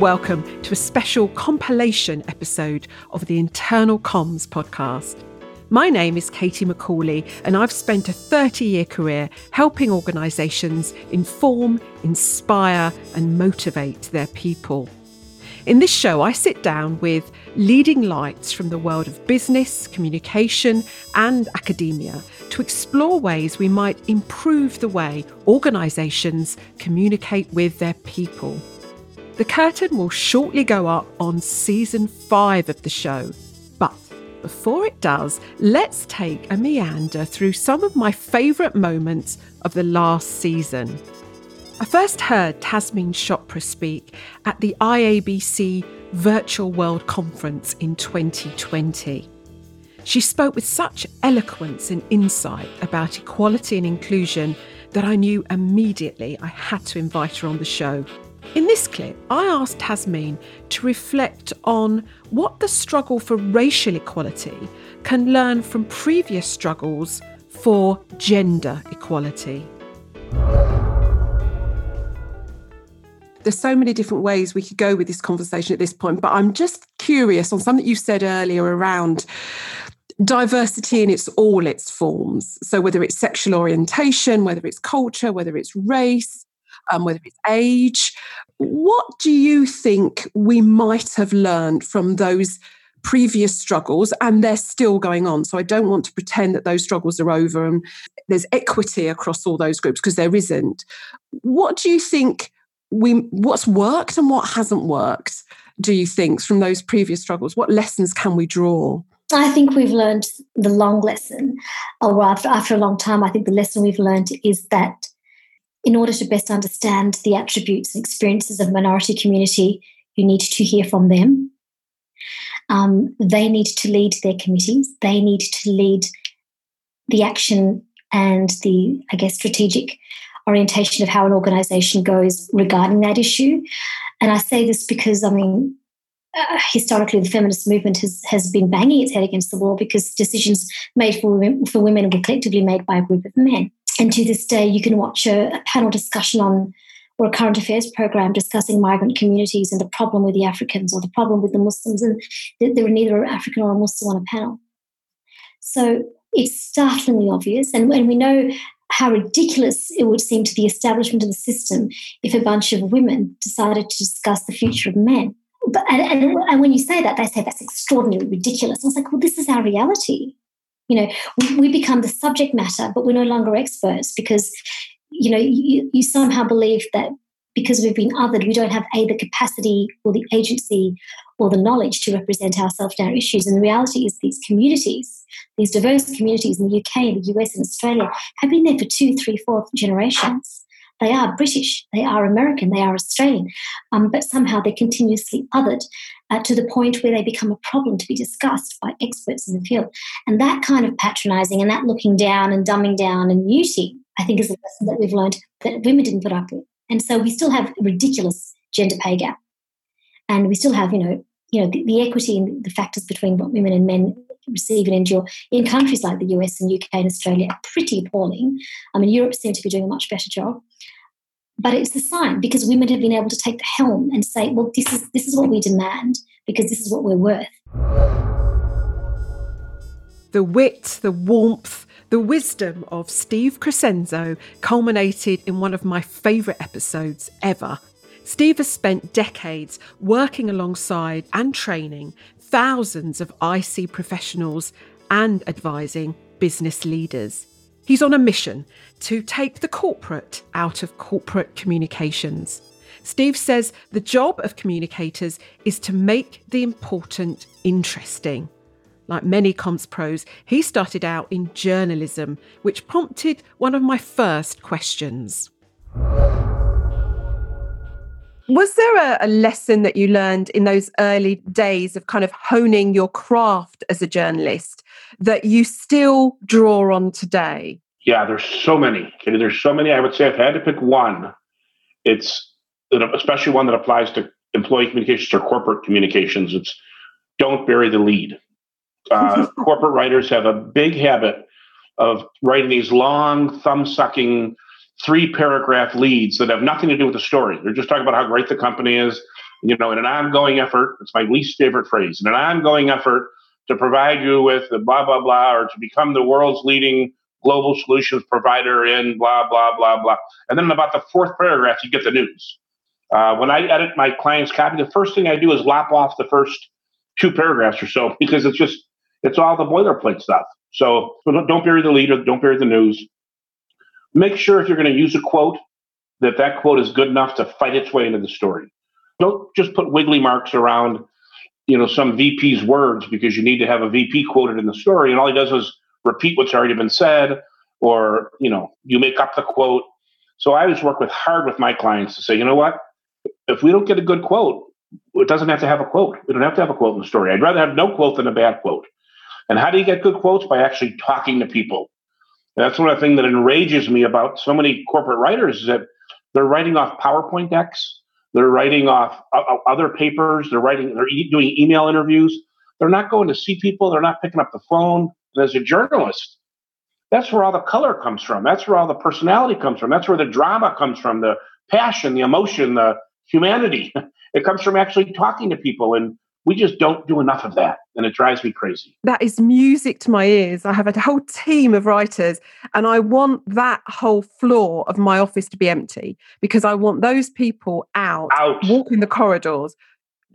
welcome to a special compilation episode of the Internal Comms podcast. My name is Katie Macaulay, and I've spent a 30 year career helping organisations inform, inspire, and motivate their people. In this show, I sit down with leading lights from the world of business, communication, and academia to explore ways we might improve the way organisations communicate with their people. The curtain will shortly go up on season five of the show. But before it does, let's take a meander through some of my favourite moments of the last season. I first heard Tasneem Chopra speak at the IABC Virtual World Conference in 2020. She spoke with such eloquence and insight about equality and inclusion that I knew immediately I had to invite her on the show. In this clip, I asked Tasneem to reflect on what the struggle for racial equality can learn from previous struggles for gender equality. there's so many different ways we could go with this conversation at this point, but I'm just curious on something you said earlier around diversity in its all its forms. So whether it's sexual orientation, whether it's culture, whether it's race, um, whether it's age, what do you think we might have learned from those previous struggles? And they're still going on so i don't want to pretend that those struggles are over and there's equity across all those groups because there isn't. What do you think we what's worked and what hasn't worked do you think from those previous struggles? What lessons can we draw? I think we've learned the long lesson, or after, after a long time, I think the lesson we've learned is that in order to best understand the attributes and experiences of minority community, you need to hear from them. Um, they need to lead their committees. They need to lead the action and the, I guess, strategic orientation of how an organization goes regarding that issue. And I say this because, I mean, uh, historically, the feminist movement has, has been banging its head against the wall because decisions made for women, for women were collectively made by a group of men. And to this day, you can watch a, panel discussion on or a current affairs program discussing migrant communities and the problem with the Africans or the problem with the Muslims, and there were neither an African or a Muslim on a panel. So it's startlingly obvious, and, and we know how ridiculous it would seem to the establishment of the system if a bunch of women decided to discuss the future of men. But, and, and, and when you say that, they say that's extraordinarily ridiculous. I was like, well, this is our reality. You know, we, we become the subject matter, but we're no longer experts because, you know, you, you somehow believe that because we've been othered, we don't have a the capacity or the agency or the knowledge to represent ourselves and our issues. And the reality is, these communities, these diverse communities in the UK, the US, and Australia, have been there for two, three, four generations. They are British, they are American, they are Australian, um, but somehow they're continuously othered uh, to the point where they become a problem to be discussed by experts in the field. And that kind of patronizing and that looking down and dumbing down and muting, I think, is a lesson that we've learned that women didn't put up with. And so we still have ridiculous gender pay gap. And we still have, you know, you know, the, the equity and the factors between what women and men receive and endure in countries like the US and UK and Australia are pretty appalling. I mean, Europe seems to be doing a much better job. But it's a sign because women have been able to take the helm and say, well, this is this is what we demand because this is what we're worth. The wit, the warmth, the wisdom of Steve Crescenzo culminated in one of my favourite episodes ever. Steve has spent decades working alongside and training thousands of IC professionals and advising business leaders. He's on a mission to take the corporate out of corporate communications. Steve says the job of communicators is to make the important interesting. Like many comms pros, he started out in journalism, which prompted one of my first questions. Was there a, a, lesson that you learned in those early days of kind of honing your craft as a journalist that you still draw on today? Yeah, there's so many. There's so many. I would say if I had to pick one, it's especially one that applies to employee communications or corporate communications. It's don't bury the lead. Uh, corporate writers have a big habit of writing these long, thumb sucking three paragraph leads that have nothing to do with the story. They're just talking about how great the company is, you know, in an ongoing effort, it's my least favorite phrase, in an ongoing effort to provide you with the blah, blah, blah, or to become the world's leading global solutions provider in blah, blah, blah, blah. And then about the fourth paragraph, you get the news. Uh, when I edit my client's copy, the first thing I do is lop off the first two paragraphs or so because it's just, it's all the boilerplate stuff. So, don't, bury the lead or don't bury the news. Make sure if you're going to use a quote, that that quote is good enough to fight its way into the story. Don't just put wiggly marks around, you know, some VP's words because you need to have a VP quoted in the story, and all he does is repeat what's already been said, or you know, you make up the quote. So I always work with hard with my clients to say, you know what, if we don't get a good quote, it doesn't have to have a quote. We don't have to have a quote in the story. I'd rather have no quote than a bad quote. And how do you get good quotes? By actually talking to people. And that's one of the things that enrages me about so many corporate writers is that they're writing off PowerPoint decks they're writing off other papers. They're writing. They're doing email interviews. They're not going to see people. They're not picking up the phone. And as a journalist, that's where all the color comes from. That's where all the personality comes from. That's where the drama comes from. The passion, the emotion, the humanity. It comes from actually talking to people and we just don't do enough of that. And it drives me crazy. That is music to my ears. I have a whole team of writers, and I want that whole floor of my office to be empty because I want those people out, out. walking the corridors,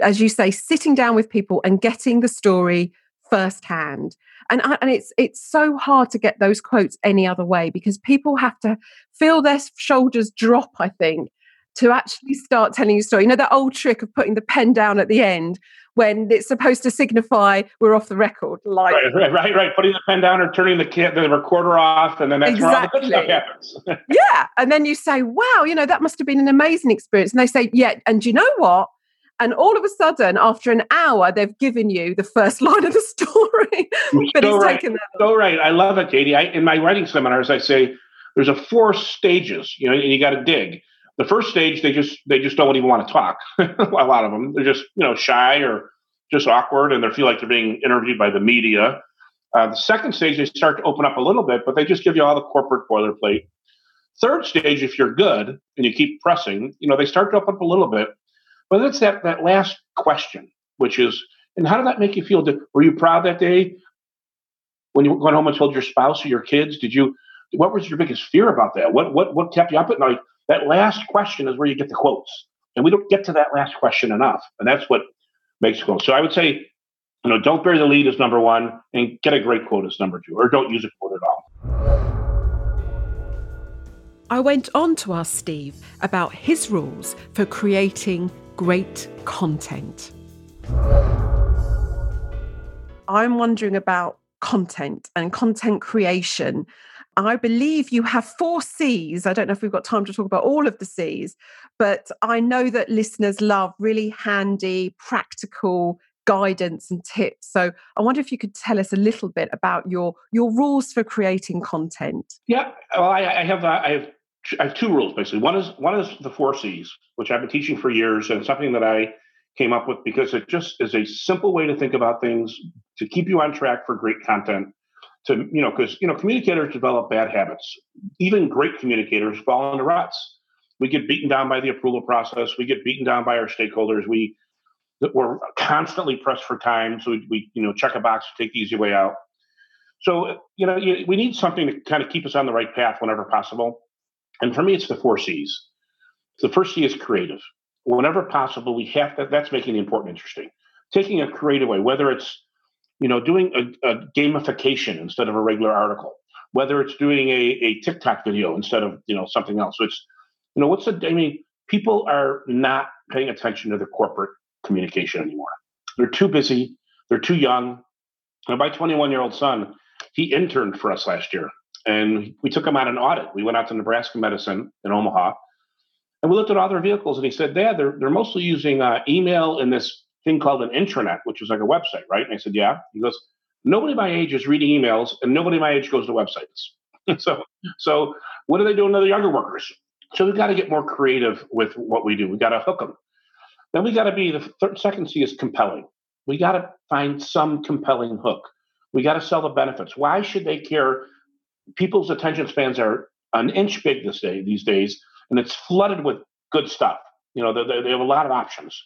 as you say, sitting down with people and getting the story firsthand. And, I, and it's it's so hard to get those quotes any other way because people have to feel their shoulders drop, I think, to actually start telling you a story. You know, that old trick of putting the pen down at the end when it's supposed to signify we're off the record. Like right, right, right, right. Putting the pen down or turning the the recorder off, and then that's exactly. where all the good stuff happens. yeah, and then you say, "Wow, you know that must have been an amazing experience." And they say, "Yeah," and you know what? And all of a sudden, after an hour, they've given you the first line of the story. but so it's right. taken that. So right. I love it, Katie. I, in my writing seminars, I say there's a four stages, you know, and you got to dig the first stage they just they just don't even want to talk a lot of them. They're just you know shy or just awkward and they feel like they're being interviewed by the media. Uh, the second stage they start to open up a little bit but they just give you all the corporate boilerplate. Third stage if you're good and you keep pressing you know they start to open up a little bit but it's that that last question which is and how did that make you feel? Were you proud that day? When you went home and told your spouse or your kids did you what was your biggest fear about that? What what what kept you up at night that last question is where you get the quotes. And we don't get to that last question enough. And that's what makes it So I would say, you know, don't bury the lead as number one and get a great quote as number two, or don't use a quote at all. I went on to ask Steve about his rules for creating great content. I'm wondering about content and content creation I believe you have four C's. I don't know if we've got time to talk about all of the C's, but I know that listeners love really handy, practical guidance and tips. So I wonder if you could tell us a little bit about your your rules for creating content. Yeah, well, I, I have I have I have two rules basically. One is one is the four C's, which I've been teaching for years, and something that I came up with because it just is a simple way to think about things to keep you on track for great content to you know because you know communicators develop bad habits. Even great communicators fall into ruts we get beaten down by the approval process. We get beaten down by our stakeholders. We we're constantly pressed for time so we, we you know check a box take the easy way out. So you know we need something to kind of keep us on the right path whenever possible. And for me it's the four c's. The first c is creative. Whenever possible we have to that's making the important interesting. Taking a creative way whether it's you know, doing a, a gamification instead of a regular article, whether it's doing a, a TikTok video instead of, you know, something else. So it's, you know, what's the, I mean, people are not paying attention to the corporate communication anymore. They're too busy. They're too young. And my 21 year old son, he interned for us last year and we took him on an audit. We went out to Nebraska Medicine in Omaha and we looked at all their vehicles and he said, Dad, they're, they're mostly using uh, email and this thing called an intranet, which is like a website, right? And I said, yeah. He goes, nobody my age is reading emails, and nobody my age goes to websites. so, so what are they doing to the younger workers? So we've got to get more creative with what we do. We got to hook them. Then we got to be the third, second C is compelling. We got to find some compelling hook. We got to sell the benefits. Why should they care? People's attention spans are an inch big this day these days, and it's flooded with good stuff. You know, they, they have a lot of options.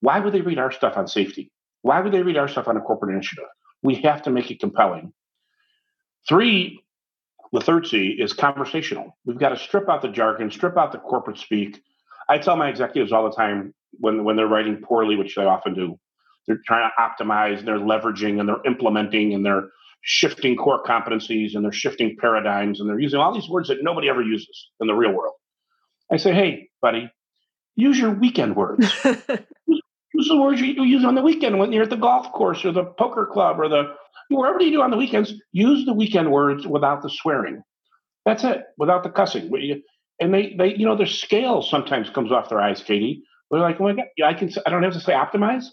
Why would they read our stuff on safety? Why would they read our stuff on a corporate initiative? We have to make it compelling. Three, the third C is conversational. We've got to strip out the jargon, strip out the corporate speak. I tell my executives all the time when, when they're writing poorly, which they often do, they're trying to optimize, and they're leveraging, and they're implementing, and they're shifting core competencies, and they're shifting paradigms, and they're using all these words that nobody ever uses in the real world. I say, hey, buddy, use your weekend words. the words you use on the weekend when you're at the golf course or the poker club or the wherever you do on the weekends. Use the weekend words without the swearing. That's it, without the cussing. And they, they, you know, their scale sometimes comes off their eyes, Katie. They're like, oh my god, I can. I don't have to say optimize.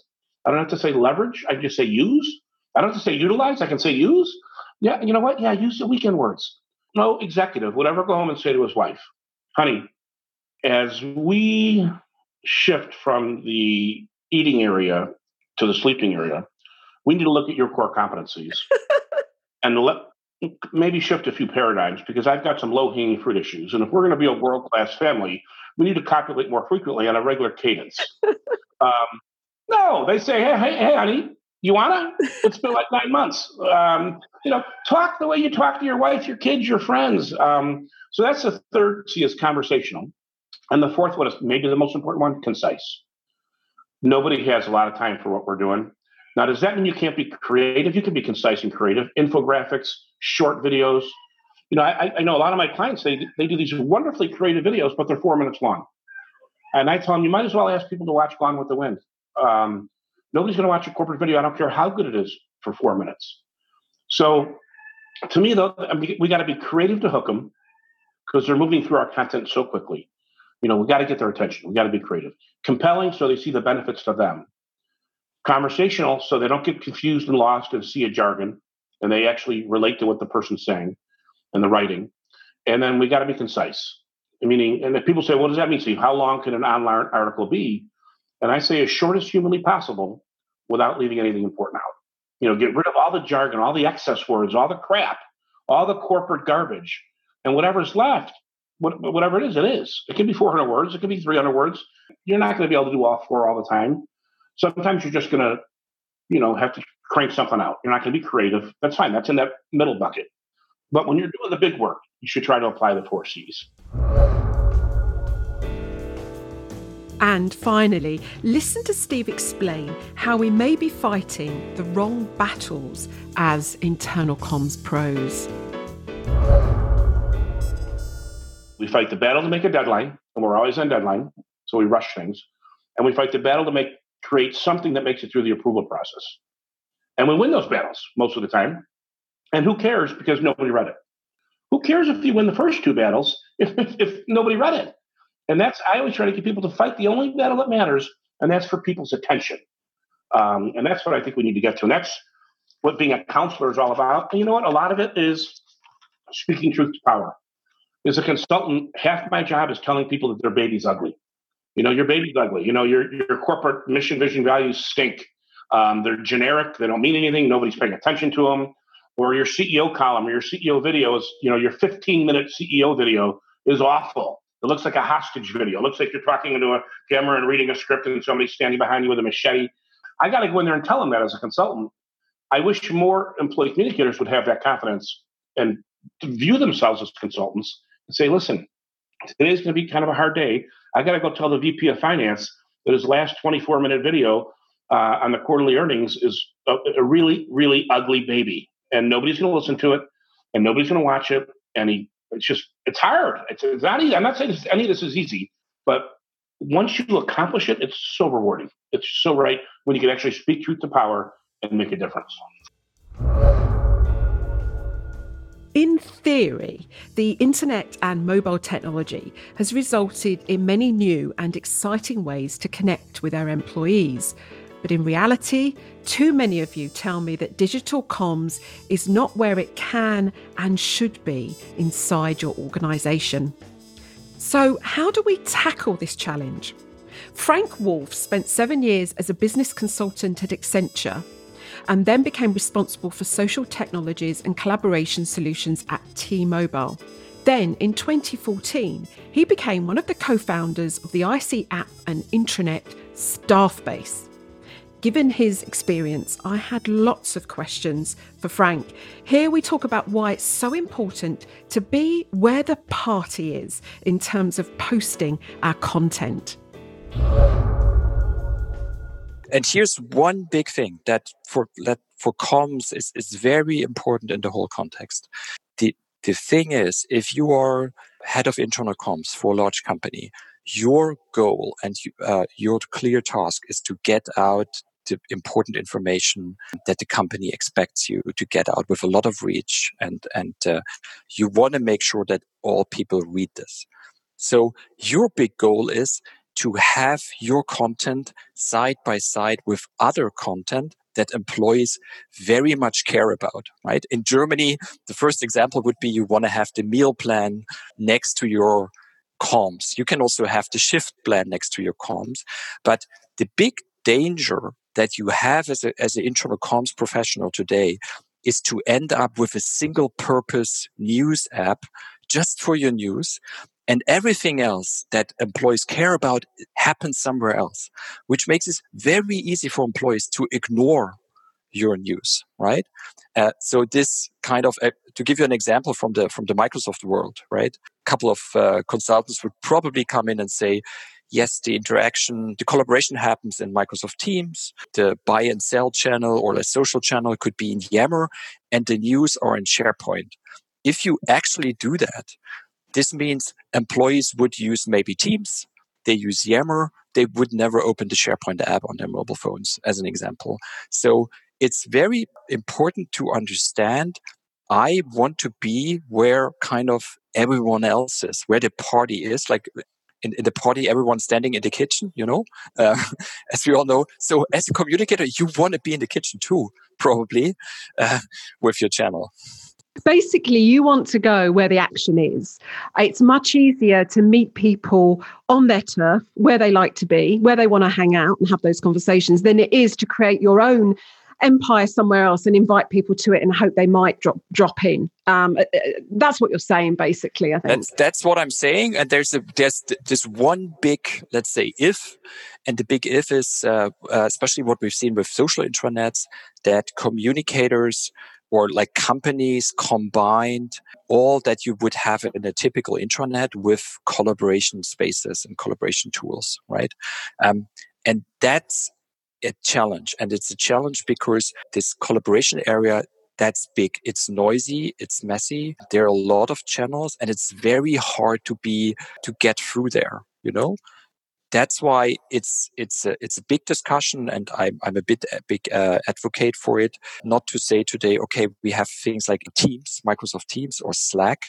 I don't have to say leverage. I just say use. I don't have to say utilize. I can say use. Yeah, you know what? Yeah, use the weekend words. No executive would ever go home and say to his wife, honey, as we shift from the eating area to the sleeping area, we need to look at your core competencies and let maybe shift a few paradigms because I've got some low hanging fruit issues. And if we're going to be a world class family, we need to copulate more frequently on a regular cadence. um, no, they say, hey, hey, hey, honey, you wanna? It's been like nine months. Um, you know, talk the way you talk to your wife, your kids, your friends. Um, so that's the third C is conversational. And the fourth one is maybe the most important one, concise. Nobody has a lot of time for what we're doing. Now, does that mean you can't be creative? You can be concise and creative. Infographics, short videos. You know, I, I know a lot of my clients, they, they do these wonderfully creative videos, but they're four minutes long. And I tell them, you might as well ask people to watch Gone with the Wind. Um, nobody's going to watch a corporate video. I don't care how good it is for four minutes. So to me, though, I mean, we got to be creative to hook them because they're moving through our content so quickly. You know, we got to get their attention. We got to be creative. Compelling so they see the benefits to them. Conversational so they don't get confused and lost and see a jargon and they actually relate to what the person's saying and the writing. And then we got to be concise. Meaning, and if people say, what does that mean, Steve? How long can an online article be? And I say as short as humanly possible without leaving anything important out. You know, get rid of all the jargon, all the excess words, all the crap, all the corporate garbage, and whatever's left, whatever it is, it is. It can be 400 words, it can be 300 words. You're not going to be able to do all four all the time. Sometimes you're just going to, you know, have to crank something out. You're not going to be creative. That's fine. That's in that middle bucket. But when you're doing the big work, you should try to apply the four C's. And finally, listen to Steve explain how we may be fighting the wrong battles as internal comms pros. We fight the battle to make a deadline, and we're always on deadline, so we rush things. And we fight the battle to make create something that makes it through the approval process. And we win those battles most of the time. And who cares because nobody read it? Who cares if you win the first two battles if, if, if nobody read it? And that's I always try to get people to fight the only battle that matters, and that's for people's attention. Um, and that's what I think we need to get to. And that's what being a counselor is all about. And you know what? A lot of it is speaking truth to power. As a consultant, half my job is telling people that their baby's ugly. You know, your baby's ugly. You know, your your corporate mission, vision, values stink. Um, they're generic. They don't mean anything. Nobody's paying attention to them. Or your CEO column or your CEO video is, you know, your 15 minute CEO video is awful. It looks like a hostage video. It looks like you're talking into a camera and reading a script and somebody's standing behind you with a machete. I got to go in there and tell them that as a consultant. I wish more employee communicators would have that confidence and view themselves as consultants and say, listen, today's going to be kind of a hard day. I got to go tell the VP of finance that his last 24 minute video uh, on the quarterly earnings is a, a really, really ugly baby. And nobody's going to listen to it and nobody's going to watch it. And he it's just it's hard. It's, it's not easy. I'm not saying this, any of this is easy, but once you accomplish it, it's so rewarding. It's so right when you can actually speak truth to power and make a difference. In theory, the internet and mobile technology has resulted in many new and exciting ways to connect with our employees. But in reality, too many of you tell me that digital comms is not where it can and should be inside your organisation. So, how do we tackle this challenge? Frank Wolf spent seven years as a business consultant at Accenture and then became responsible for social technologies and collaboration solutions at T Mobile. Then in 2014, he became one of the co founders of the IC app and intranet Staffbase. Given his experience, I had lots of questions for Frank. Here we talk about why it's so important to be where the party is in terms of posting our content. And here's one big thing that for that for comms is, is very important in the whole context. The the thing is, if you are head of internal comms for a large company, your goal and uh, your clear task is to get out the important information that the company expects you to get out with a lot of reach and and uh, you want to make sure that all people read this so your big goal is to have your content side by side with other content that employees very much care about, right? In Germany, the first example would be you want to have the meal plan next to your comms. You can also have the shift plan next to your comms. But the big danger that you have as, a, as an internal comms professional today is to end up with a single purpose news app just for your news and everything else that employees care about happens somewhere else, which makes it very easy for employees to ignore your news, right? Uh, so this kind of, uh, to give you an example from the from the Microsoft world, right? A couple of uh, consultants would probably come in and say, yes, the interaction, the collaboration happens in Microsoft Teams. The buy and sell channel or the social channel could be in Yammer, and the news are in SharePoint. If you actually do that, this means employees would use maybe Teams, they use Yammer, they would never open the SharePoint app on their mobile phones, as an example. So it's very important to understand I want to be where kind of everyone else is, where the party is. Like in, in the party, everyone's standing in the kitchen, you know, uh, as we all know. So as a communicator, you want to be in the kitchen too, probably, uh, with your channel basically you want to go where the action is. It's much easier to meet people on their turf where they like to be where they want to hang out and have those conversations than it is to create your own empire somewhere else and invite people to it and hope they might drop drop in. Um, uh, uh, that's what you're saying basically i think. That's, that's what i'm saying and there's a there's this one big let's say if and the big if is uh, uh, especially what we've seen with social intranets that communicators or like companies combined all that you would have in a typical intranet with collaboration spaces and collaboration tools, right? Um, and that's a challenge. And it's a challenge because this collaboration area that's big. It's noisy. It's messy. There are a lot of channels and it's very hard to be, to get through there, you know? That's why it's it's a, it's a big discussion, and I'm I'm a bit a big uh, advocate for it. Not to say today, okay, we have things like Teams, Microsoft Teams, or Slack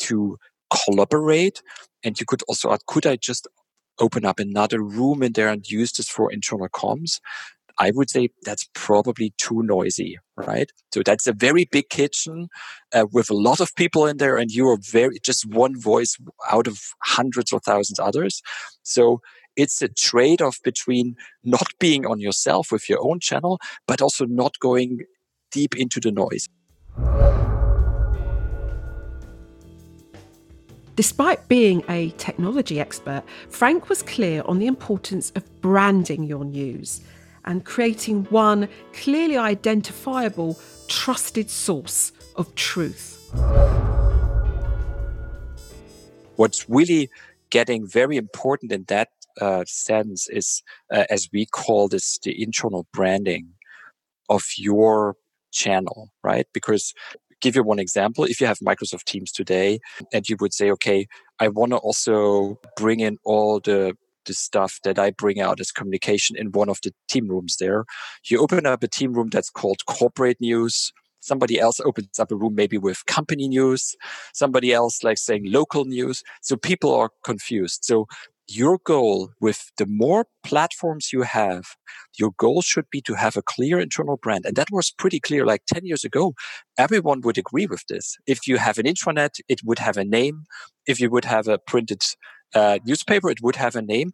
to collaborate, and you could also could I just open up another room in there and use this for internal comms? I would say that's probably too noisy, right? So that's a very big kitchen uh, with a lot of people in there, and you are very just one voice out of hundreds or thousands others. So it's a trade off between not being on yourself with your own channel, but also not going deep into the noise. Despite being a technology expert, Frank was clear on the importance of branding your news and creating one clearly identifiable, trusted source of truth. What's really getting very important in that uh, sense is, uh, as we call this, the internal branding of your channel, right? Because give you one example. If you have Microsoft Teams today and you would say, okay, I want to also bring in all the the stuff that I bring out as communication in one of the team rooms there. You open up a team room that's called corporate news. Somebody else opens up a room maybe with company news. Somebody else like saying local news. So people are confused. So your goal with the more platforms you have, your goal should be to have a clear internal brand. And that was pretty clear like 10 years ago. Everyone would agree with this. If you have an intranet, it would have a name. If you would have a printed uh, newspaper, it would have a name.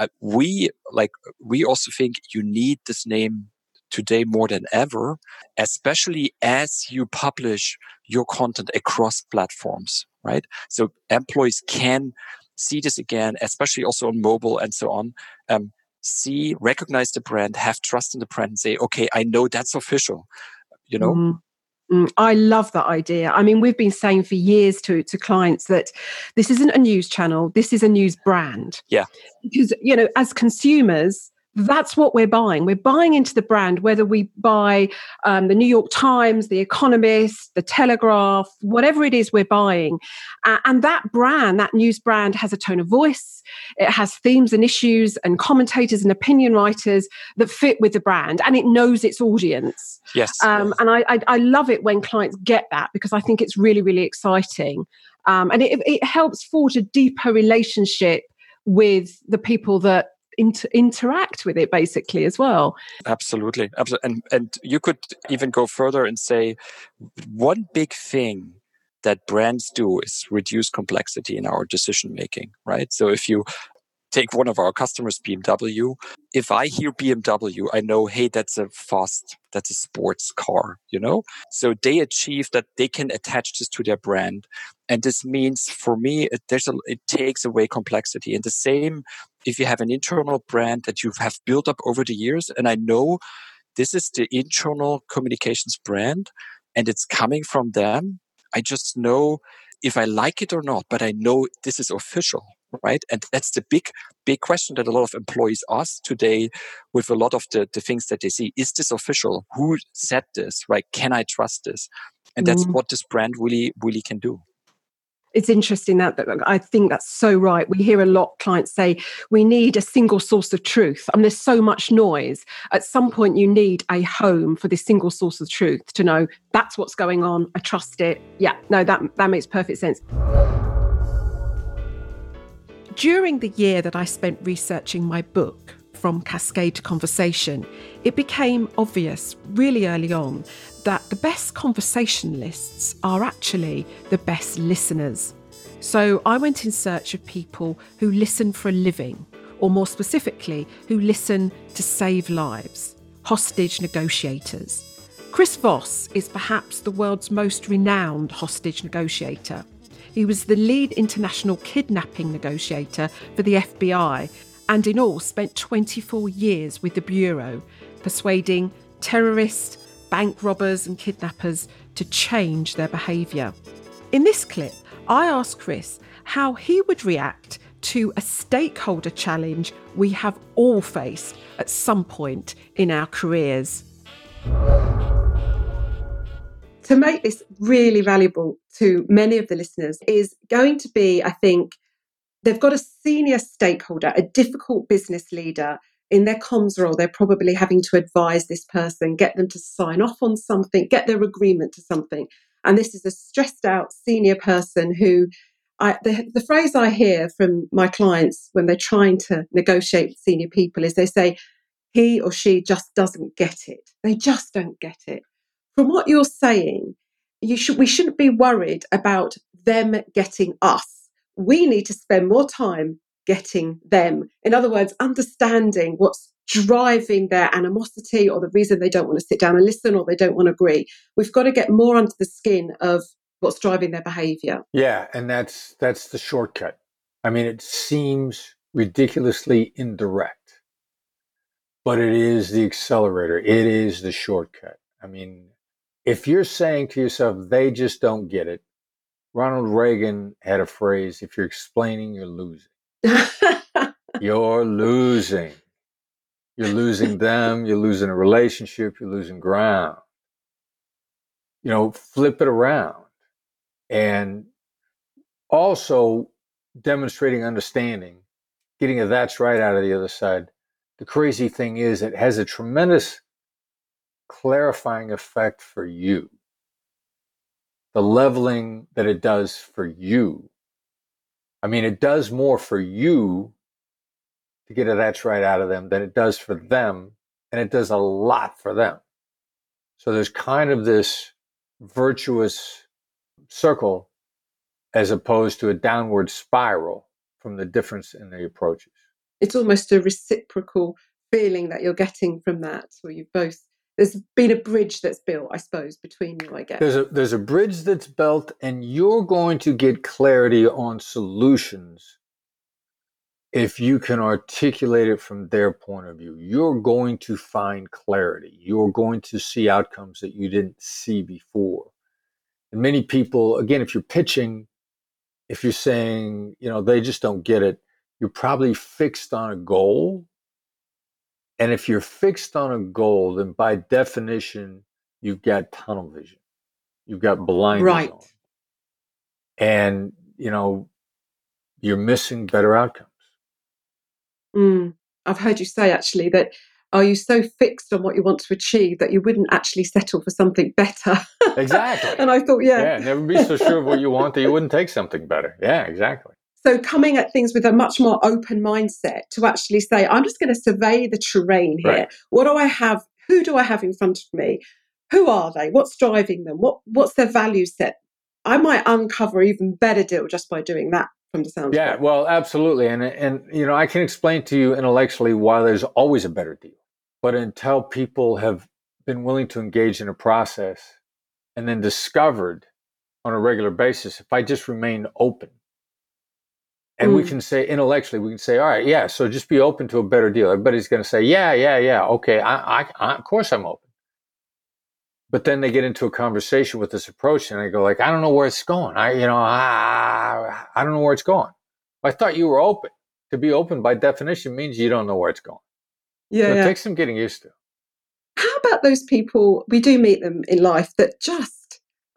Uh, we like, we also think you need this name today more than ever, especially as you publish your content across platforms right? So employees can see this again, especially also on mobile and so on. Um, see, recognize the brand, have trust in the brand, and say, okay, I know that's official. You know. Mm. Mm, I love that idea. I mean, we've been saying for years to, to clients that this isn't a news channel, this is a news brand. Yeah. Because, you know, as consumers, that's what we're buying. We're buying into the brand, whether we buy um, the New York Times, the Economist, the Telegraph, whatever it is we're buying. Uh, and that brand, that news brand, has a tone of voice. It has themes and issues and commentators and opinion writers that fit with the brand, and it knows its audience. Yes. Um, yes. And I, I, I, love it when clients get that because I think it's really, really exciting. Um, and it, it helps forge a deeper relationship with the people that inter- interact with it basically as well absolutely absolutely, and and you could even go further and say one big thing that brands do is reduce complexity in our decision making right so if you take one of our customers, BMW. If I hear BMW, I know, hey, that's a fast, that's a sports car, you know? So they achieve that they can attach this to their brand. And this means for me, it, a, it takes away complexity. And the same if you have an internal brand that you have built up over the years, and I know this is the internal communications brand and it's coming from them, I just know if I like it or not, but I know this is official right? And that's the big, big question that a lot of employees ask today with a lot of the, the things that they see. Is this official? Who said this, right? Can I trust this? And that's mm. what this brand really, really can do it's interesting that, that, I think that's so right. We hear a lot clients say we need a single source of truth. I mean, there's so much noise. At some point, you need a home for this single source of truth to know that's what's going on. I trust it. Yeah, no, that that makes perfect sense. During the year that I spent researching my book, From Cascade to Conversation, it became obvious really early on that the best conversationalists are actually the best listeners. So I went in search of people who listen for a living, or more specifically, who listen to save lives hostage negotiators. Chris Voss is perhaps the world's most renowned hostage negotiator. He was the lead international kidnapping negotiator for the FBI and in all spent 24 years with the Bureau, persuading terrorists, bank robbers, and kidnappers to change their behaviour. In this clip, I asked Chris how he would react to a stakeholder challenge we have all faced at some point in our careers to make this really valuable to many of the listeners is going to be, I think, they've got a senior stakeholder, a difficult business leader in their comms role. They're probably having to advise this person, get them to sign off on something, get their agreement to something. And this is a stressed out senior person who I, the, the phrase I hear from my clients when they're trying to negotiate with senior people is they say, he or she just doesn't get it. They just don't get it from what you're saying, you should we shouldn't be worried about them getting us. We need to spend more time getting them. In other words, understanding what's driving their animosity or the reason they don't want to sit down and listen or they don't want to agree. We've got to get more under the skin of what's driving their behavior. Yeah, and that's that's the shortcut. I mean, it seems ridiculously indirect, but it is the accelerator. It is the shortcut. I mean, if you're saying to yourself, they just don't get it, Ronald Reagan had a phrase if you're explaining, you're losing. you're losing. You're losing them, you're losing a relationship, you're losing ground. You know, flip it around. And also demonstrating understanding, getting a that's right out of the other side. The crazy thing is, it has a tremendous clarifying effect for you. The leveling that it does for you. I mean, it does more for you to get a that's right out of them than it does for them, and it does a lot for them. So there's kind of this virtuous circle as opposed to a downward spiral from the difference in the approaches. It's almost a reciprocal feeling that you're getting from that, where you've both there's been a bridge that's built, I suppose, between you, I guess. There's a there's a bridge that's built, and you're going to get clarity on solutions if you can articulate it from their point of view. You're going to find clarity. You're going to see outcomes that you didn't see before. And many people, again, if you're pitching, if you're saying, you know, they just don't get it, you're probably fixed on a goal and if you're fixed on a goal, then by definition, you've got tunnel vision. You've got blinders right. on. And, you know, you're missing better outcomes. Mm. I've heard you say actually that are you so fixed on what you want to achieve that you wouldn't actually settle for something better? Exactly. and I thought, yeah. Yeah, never be so sure of what you want that you wouldn't take something better. Yeah, exactly. So coming at things with a much more open mindset to actually say, I'm just going to survey the terrain here. Right. What do I have? Who do I have in front of me? Who are they? What's driving them? What what's their value set? I might uncover even better deal just by doing that from the sound. Yeah, well, absolutely. And and you know, I can explain to you intellectually why there's always a better deal. But until people have been willing to engage in a process and then discovered on a regular basis, if I just remain open and mm. we can say intellectually, we can say, all right, yeah, so just be open to a better deal. Everybody's going to say, yeah, yeah, yeah, okay, I, I, I, of course I'm open. But then they get into a conversation with this approach, and I go like, I don't know where it's going. I, you know, I, I don't know where it's going. I thought you were open. To be open, by definition, means you don't know where it's going. Yeah, so it yeah. takes some getting used to. How about those people? We do meet them in life that just,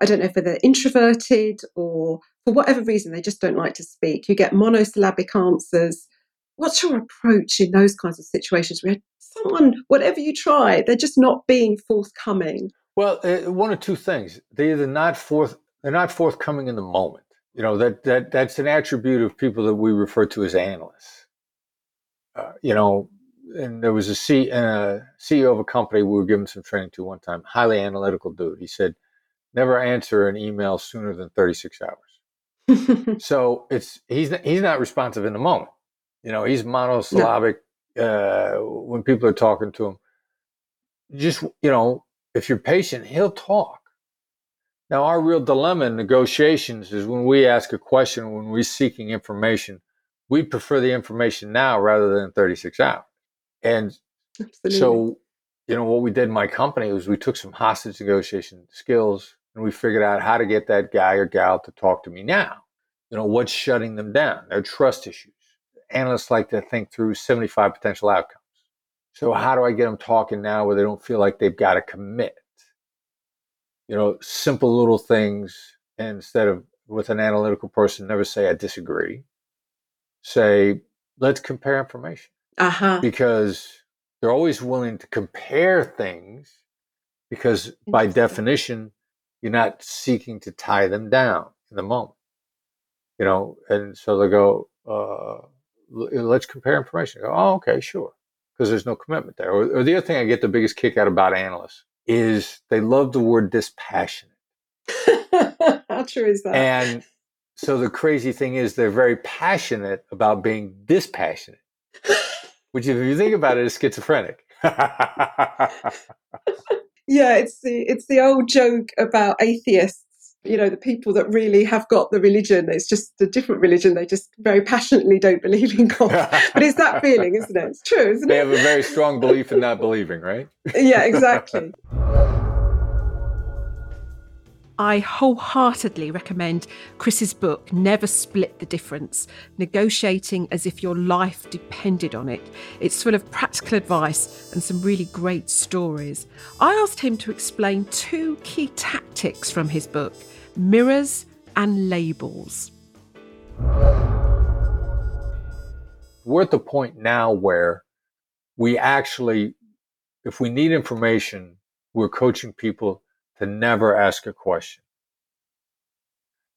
I don't know if they're introverted or for whatever reason, they just don't like to speak. You get monosyllabic answers. What's your approach in those kinds of situations where someone, whatever you try, they're just not being forthcoming? Well, uh, one of two things: they either not forth, they're not forthcoming in the moment. You know that that that's an attribute of people that we refer to as analysts. Uh, you know, and there was a, CEO of a company we were giving some training to one time, highly analytical dude. He said, "Never answer an email sooner than 36 hours." so it's he's he's not responsive in the moment. You know, he's monosyllabic uh, when people are talking to him. Just you know, if you're patient, he'll talk. Now, our real dilemma in negotiations is when we ask a question, when we're seeking information, we prefer the information now rather than 36 hours. And Absolutely. so, you know, what we did in my company was we took some hostage negotiation skills and we figured out how to get that guy or gal to talk to me now. You know, what's shutting them down? Their trust issues. Analysts like to think through 75 potential outcomes. So how do I get them talking now where they don't feel like they've got to commit? You know, simple little things instead of with an analytical person, never say I disagree. Say, let's compare information. Uh-huh. Because they're always willing to compare things because by definition, you're not seeking to tie them down in the moment. You know, and so they go, uh, let's compare information. Go, oh, okay, sure. Because there's no commitment there. Or, or, the other thing I get the biggest kick out about analysts is they love the word dispassionate. How true is that? And so the crazy thing is they're very passionate about being dispassionate, which if you think about it is schizophrenic. yeah, it's the it's the old joke about atheists. You know, the people that really have got the religion. It's just a different religion. They just very passionately don't believe in God. but it's that feeling, isn't it? It's true, isn't they it? They have a very strong belief in not believing, right? yeah, exactly. I wholeheartedly recommend Chris's book, Never Split the Difference Negotiating as if your life depended on it. It's full of practical advice and some really great stories. I asked him to explain two key tactics from his book mirrors and labels. We're at the point now where we actually, if we need information, we're coaching people to never ask a question.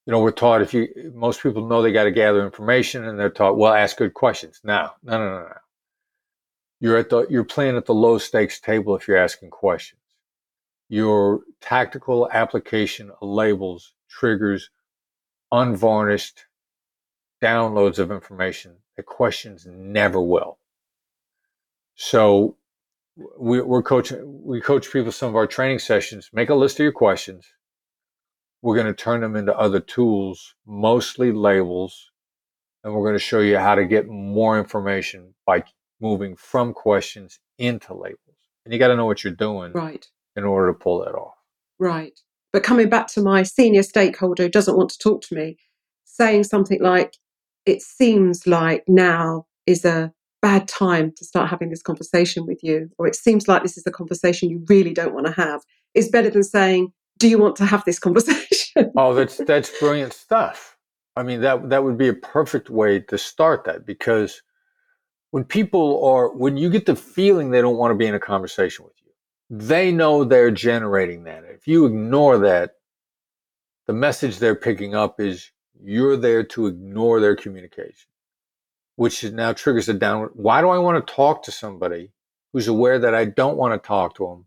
You know, we're taught if you, most people know they got to gather information and they're taught, well, ask good questions. No, no, no, no, no. You're at the, you're playing at the low stakes table if you're asking questions. Your tactical application of labels triggers unvarnished downloads of information that questions never will. So we, we're coaching, we coach people some of our training sessions. Make a list of your questions. We're going to turn them into other tools, mostly labels, and we're going to show you how to get more information by moving from questions into labels. And you got to know what you're doing Right. in order to pull that off. Right. But coming back to my senior stakeholder who doesn't want to talk to me, saying something like, it seems like now is a bad time to start having this conversation with you, or it seems like this is a conversation you really don't want to have, is better than saying, do you want to have this conversation? Oh, that's that's brilliant stuff. I mean, that that would be a perfect way to start that because when people are when you get the feeling they don't want to be in a conversation with you, they know they're generating that. If you ignore that, the message they're picking up is you're there to ignore their communication, which now triggers a downward. Why do I want to talk to somebody who's aware that I don't want to talk to them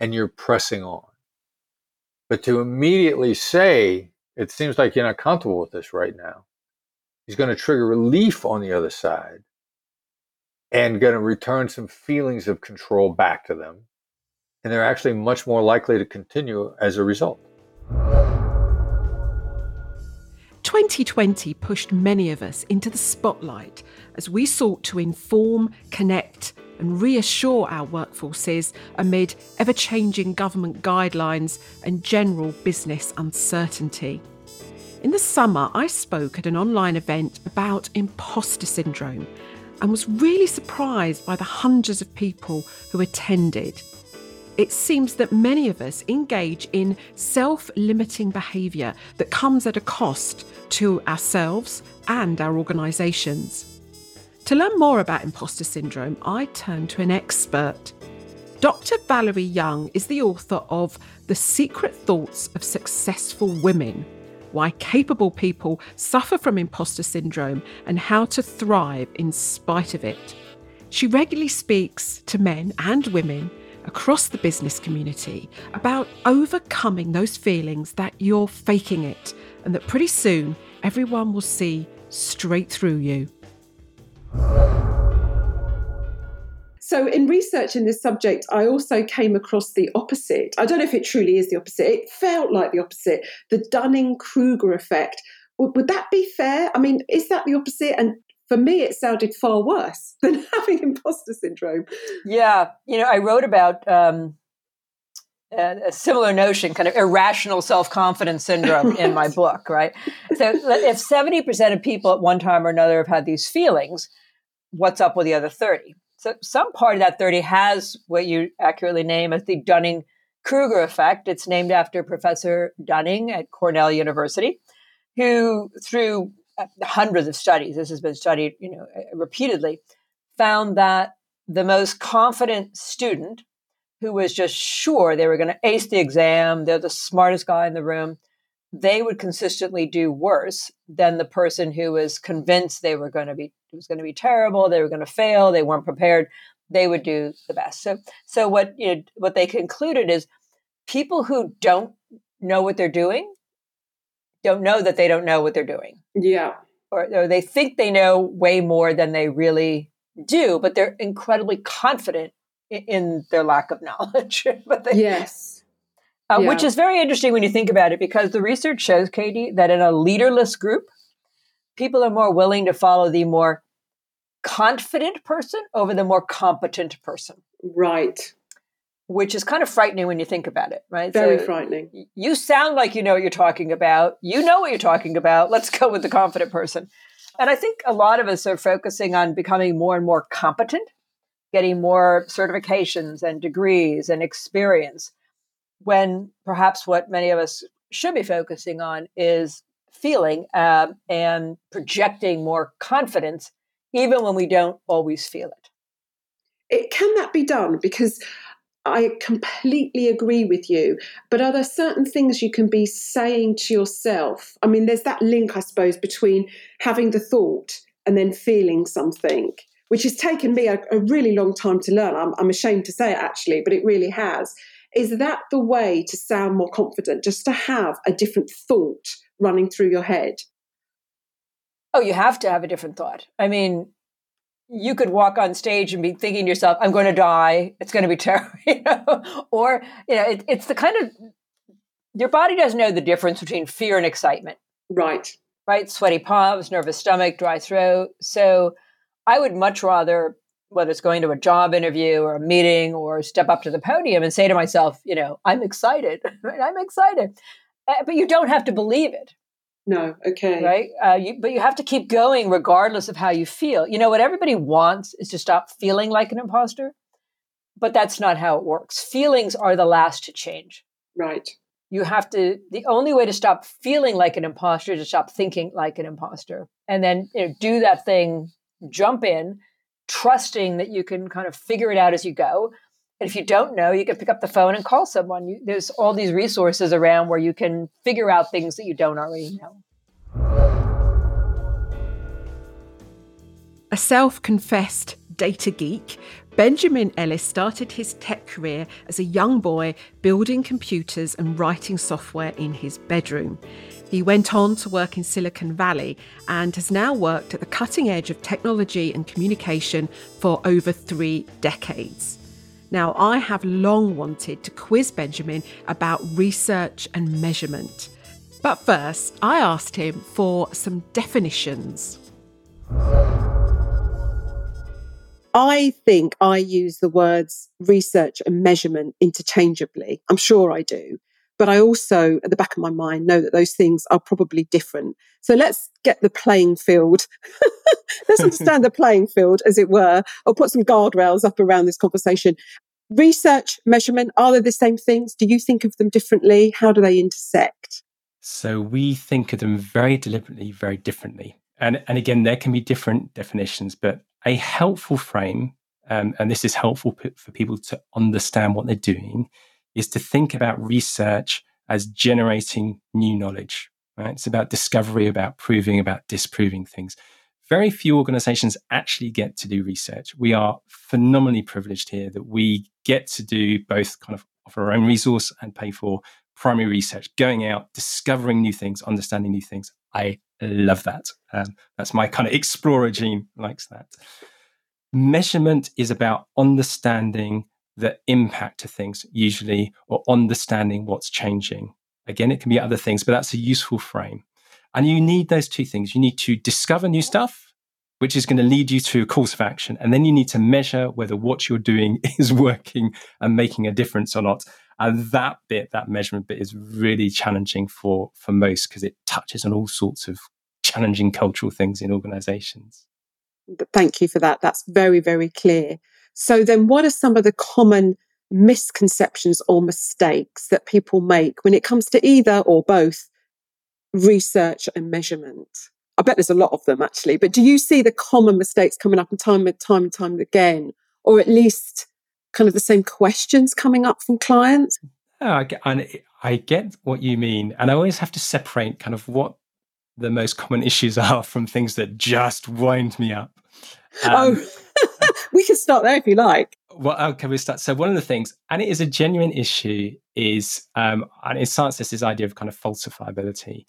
and you're pressing on? But to immediately say, it seems like you're not comfortable with this right now, is going to trigger relief on the other side and going to return some feelings of control back to them. And they're actually much more likely to continue as a result. 2020 pushed many of us into the spotlight as we sought to inform, connect, and reassure our workforces amid ever changing government guidelines and general business uncertainty. In the summer, I spoke at an online event about imposter syndrome and was really surprised by the hundreds of people who attended. It seems that many of us engage in self limiting behaviour that comes at a cost to ourselves and our organisations. To learn more about imposter syndrome, I turned to an expert. Dr. Valerie Young is the author of The Secret Thoughts of Successful Women Why Capable People Suffer from Imposter Syndrome and How to Thrive in Spite of It. She regularly speaks to men and women across the business community about overcoming those feelings that you're faking it and that pretty soon everyone will see straight through you. So, in researching this subject, I also came across the opposite. I don't know if it truly is the opposite. It felt like the opposite the Dunning Kruger effect. Would, that be fair? I mean, is that the opposite? And for me, it sounded far worse than having imposter syndrome. Yeah. You know, I wrote about um, a, a similar notion, kind of irrational self confidence syndrome in my book, right? So if 70% of people at one time or another have had these feelings, what's up with the other 30? So some part of that 30 has what you accurately name as the Dunning Kruger effect. It's named after Professor Dunning at Cornell University, who through hundreds of studies, this has been studied, you know, uh, repeatedly, found that the most confident student who was just sure they were going to ace the exam, they're the smartest guy in the room, they would consistently do worse than the person who was convinced they were going to be was going to be terrible, they were going to fail, they weren't prepared. They would do the best. So, so what you know, what they concluded is people who don't know what they're doing don't know that they don't know what they're doing, Yeah. or, or they think they know way more than they really do, but they're incredibly confident in, in their lack of knowledge. but they, Yes. uh, Yeah. which is very interesting when you think about it because the research shows katie that in a leaderless group people are more willing to follow the more confident person over the more competent person Right. Which is kind of frightening when you think about it right Very So frightening. you sound like you know what you're talking about you know what you're talking about let's go with the confident person and i think a lot of us are focusing on becoming more and more competent getting more certifications and degrees and experience when perhaps what many of us should be focusing on is feeling um, and projecting more confidence, even when we don't always feel it. It can that be done? Because I completely agree with you. But are there certain things you can be saying to yourself? I mean, there's that link, I suppose, between having the thought and then feeling something, which has taken me a, a really long time to learn. I'm, I'm ashamed to say it actually, but it really has. Is that the way to sound more confident? Just to have a different thought running through your head? Oh, you have to have a different thought. I mean, you could walk on stage and be thinking to yourself, I'm going to die. It's going to be terrible. You know? Or, you know, it, it's the kind of, your body doesn't know the difference between fear and excitement. Right. Right. Sweaty palms, nervous stomach, dry throat. So I would much rather, whether it's going to a job interview or a meeting or step up to the podium and say to myself, you know, I'm excited. I'm excited. Uh, but you don't have to believe it. No, okay. Right? Uh, you, but you have to keep going regardless of how you feel. You know, what everybody wants is to stop feeling like an imposter, but that's not how it works. Feelings are the last to change. Right. You have to, the only way to stop feeling like an imposter is to stop thinking like an imposter. And then you know, do that thing, jump in, trusting that you can kind of figure it out as you go. And if you don't know, you can pick up the phone and call someone. You, there's all these resources around where you can figure out things that you don't already know. A self confessed data geek, Benjamin Ellis started his tech career as a young boy building computers and writing software in his bedroom. He went on to work in Silicon Valley and has now worked at the cutting edge of technology and communication for over three decades. Now, I have long wanted to quiz Benjamin about research and measurement. But first, I asked him for some definitions. I think I use the words research and measurement interchangeably. I'm sure I do. But I also, at the back of my mind, know that those things are probably different. So let's get the playing field. let's understand the playing field, as it were, or put some guardrails up around this conversation. Research, measurement, are they the same things? Do you think of them differently? How do they intersect? So we think of them very deliberately, very differently. And, and again, there can be different definitions, but a helpful frame, um, and this is helpful p- for people to understand what they're doing, is to think about research as generating new knowledge. Right? It's about discovery, about proving, about disproving things very few organizations actually get to do research. We are phenomenally privileged here that we get to do both kind of offer our own resource and pay for primary research, going out, discovering new things, understanding new things. I love that. Um, that's my kind of explorer gene likes that. Measurement is about understanding the impact of things, usually, or understanding what's changing. Again, it can be other things, but that's a useful frame. And you need those two things. You need to discover new stuff, which is going to lead you to a course of action. And then you need to measure whether what you're doing is working and making a difference or not. And that bit, that measurement bit is really challenging for, for most because it touches on all sorts of challenging cultural things in organizations. Thank you for that. That's very, very clear. So then what are some of the common misconceptions or mistakes that people make when it comes to either or both research and measurement? I bet there's a lot of them actually, but do you see the common mistakes coming up and time and time and time again, or at least kind of the same questions coming up from clients? Yeah, I get, and I get what you mean, and I always have to separate kind of what the most common issues are from things that just wind me up. Um, oh, we can start there if you like. Well, okay, we start. So one of the things, and it is a genuine issue, is um, and in science, there's this idea of kind of falsifiability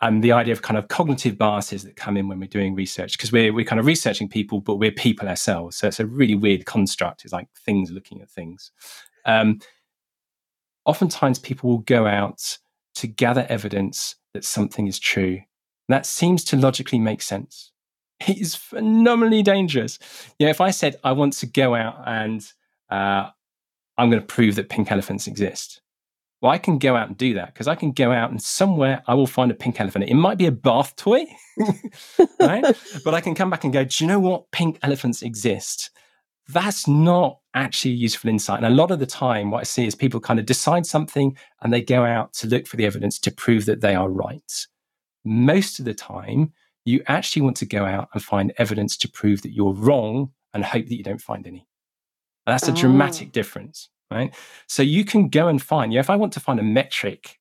and the idea of kind of cognitive biases that come in when we're doing research because we're we're kind of researching people, but we're people ourselves. So it's a really weird construct. It's like things looking at things. Um, oftentimes, people will go out to gather evidence that something is true. That seems to logically make sense. Is phenomenally dangerous. Yeah, if I said I want to go out and uh, I'm going to prove that pink elephants exist, well, I can go out and do that because I can go out and somewhere I will find a pink elephant. It might be a bath toy, right? but I can come back and go, do you know what? Pink elephants exist. That's not actually useful insight. And a lot of the time, what I see is people kind of decide something and they go out to look for the evidence to prove that they are right. Most of the time, you actually want to go out and find evidence to prove that you're wrong and hope that you don't find any. And that's a oh. dramatic difference right? So you can go and find, yeah, if I want to find a metric,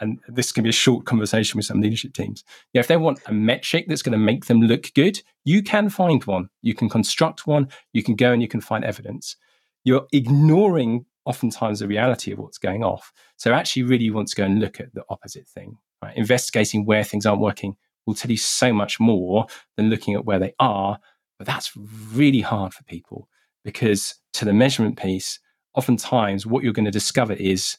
and this can be a short conversation with some leadership teams. Yeah, if they want a metric that's going to make them look good, you can find one. You can construct one. You can go and you can find evidence. You're ignoring oftentimes the reality of what's going off. So actually, really, you want to go and look at the opposite thing. Right? Investigating where things aren't working will tell you so much more than looking at where they are But that's really hard for people because to the measurement piece, oftentimes what you're going to discover is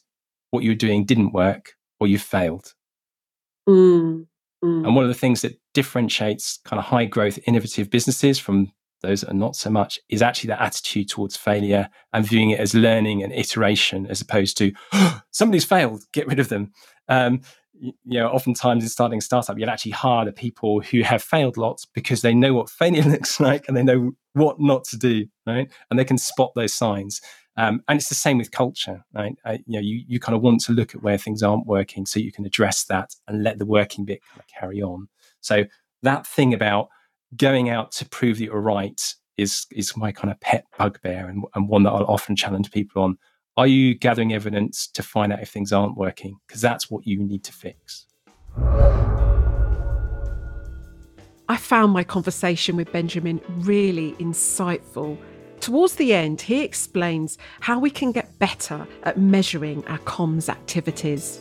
what you're doing didn't work or you failed. Mm, mm. And one of the things that differentiates kind of high growth, innovative businesses from those that are not so much is actually that attitude towards failure and viewing it as learning and iteration as opposed to oh, somebody's failed, get rid of them. Um, you know, oftentimes in starting a startup, you'll actually hire the people who have failed lots because they know what failure looks like and they know what not to do, right? And they can spot those signs. Um, and it's the same with culture, right? I, you know, you, you kind of want to look at where things aren't working so you can address that and let the working bit kind of carry on. So that thing about going out to prove that you're right is is my kind of pet bugbear and, and one that I'll often challenge people on. Are you gathering evidence to find out if things aren't working? Because that's what you need to fix. I found my conversation with Benjamin really insightful. Towards the end, he explains how we can get better at measuring our comms activities.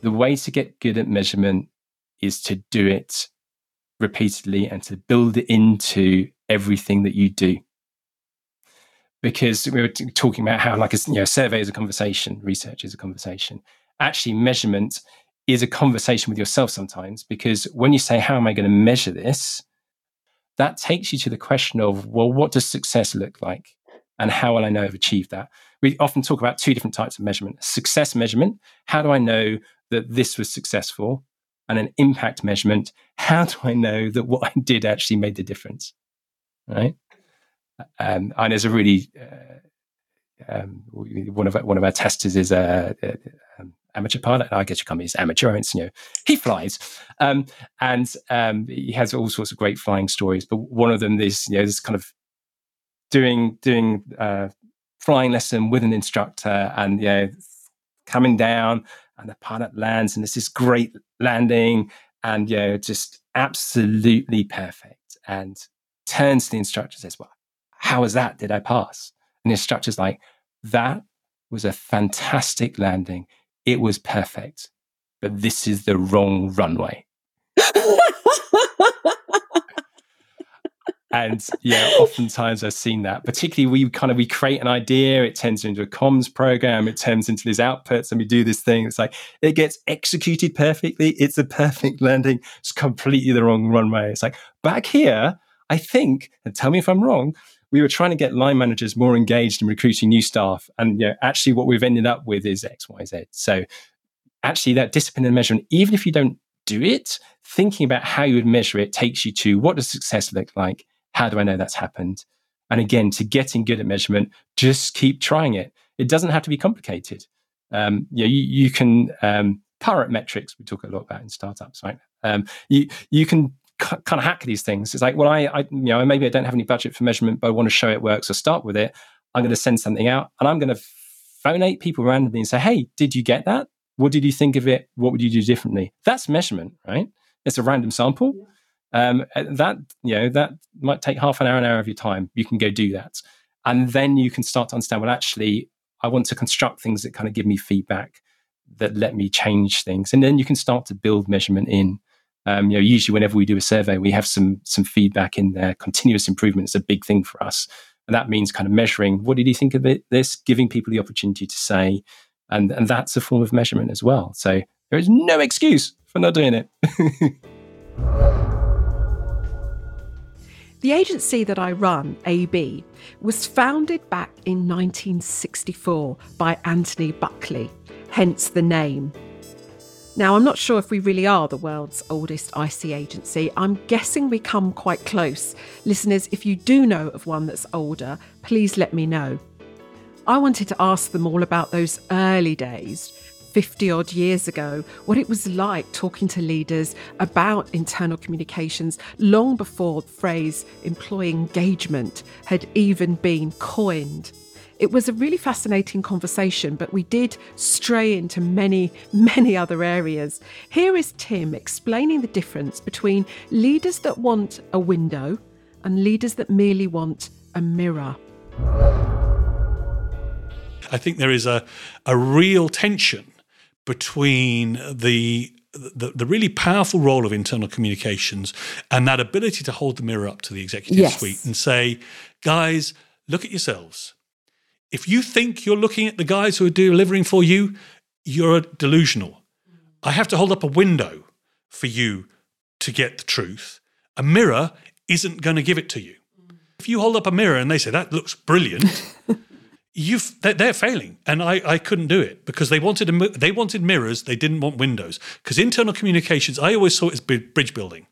The way to get good at measurement is to do it repeatedly and to build it into everything that you do. Because we were t- talking about how, like, a you know, survey is a conversation, research is a conversation. Actually, measurement is a conversation with yourself sometimes because when you say, How am I going to measure this? that takes you to the question of, Well, what does success look like? And how will I know I've achieved that? We often talk about two different types of measurement success measurement. How do I know that this was successful? and an impact measurement, how do I know that what I did actually made the difference? Right. Um, and there's a really uh, um, one of one of our testers is a, a, a amateur pilot. I guess you come as amateur. It's you know he flies, um, and um, he has all sorts of great flying stories. But one of them is you know this kind of doing doing uh, flying lesson with an instructor, and you know coming down and the pilot lands and it's this great landing and you know just absolutely perfect and turns to the instructor and says well how was that did i pass and the instructor's like that was a fantastic landing it was perfect but this is the wrong runway and yeah, oftentimes I've seen that. Particularly, we kind of we create an idea, it turns into a comms program, it turns into these outputs, and we do this thing. It's like it gets executed perfectly. It's a perfect landing. It's completely the wrong runway. It's like back here, I think, and tell me if I'm wrong. We were trying to get line managers more engaged in recruiting new staff, and you know, actually, what we've ended up with is X, Y, Z. So, actually, that discipline and measurement, even if you don't do it, thinking about how you would measure it takes you to what does success look like how do I know that's happened? And again, to getting good at measurement, just keep trying it. It doesn't have to be complicated. Um, you, know, you, you can um, metrics. We talk a lot about in startups, right? Um, you you can kind of hack these things. It's like, well, I, I you know maybe I don't have any budget for measurement, but I want to show it works. So start with it. I'm going to send something out, and I'm going to phone eight people randomly and say, "Hey, did you get that? What did you think of it? What would you do differently?" That's measurement, right? It's a random sample. Um, uh, that you know that might take half an hour, an hour of your time. You can go do that, and then you can start to understand. Well, actually, I want to construct things that kind of give me feedback that let me change things, and then you can start to build measurement in. Um, you know, usually whenever we do a survey, we have some some feedback in there. Continuous improvement is a big thing for us, and that means kind of measuring. What did you think of it? This giving people the opportunity to say, and and that's a form of measurement as well. So there is no excuse for not doing it. The agency that I run, AB, was founded back in 1964 by Anthony Buckley, hence the name. Now, I'm not sure if we really are the world's oldest IC agency. I'm guessing we come quite close. Listeners, if you do know of one that's older, please let me know. I wanted to ask them all about those early days 50 odd years ago, what it was like talking to leaders about internal communications long before the phrase employee engagement had even been coined. It was a really fascinating conversation, but we did stray into many, many other areas. Here is Tim explaining the difference between leaders that want a window and leaders that merely want a mirror. I think there is a, a real tension between the the, the really powerful role of internal communications and that ability to hold the mirror up to the executive Yes. suite and say, guys, look at yourselves. If you think you're looking at the guys who are delivering for you, you're delusional. I have to hold up a window for you to get the truth. A mirror isn't going to give it to you. If you hold up a mirror and they say that looks brilliant, you've they're, failing, and I, I couldn't do it because they wanted a, they wanted mirrors, they didn't want windows. Because internal communications, I always saw it as bridge building.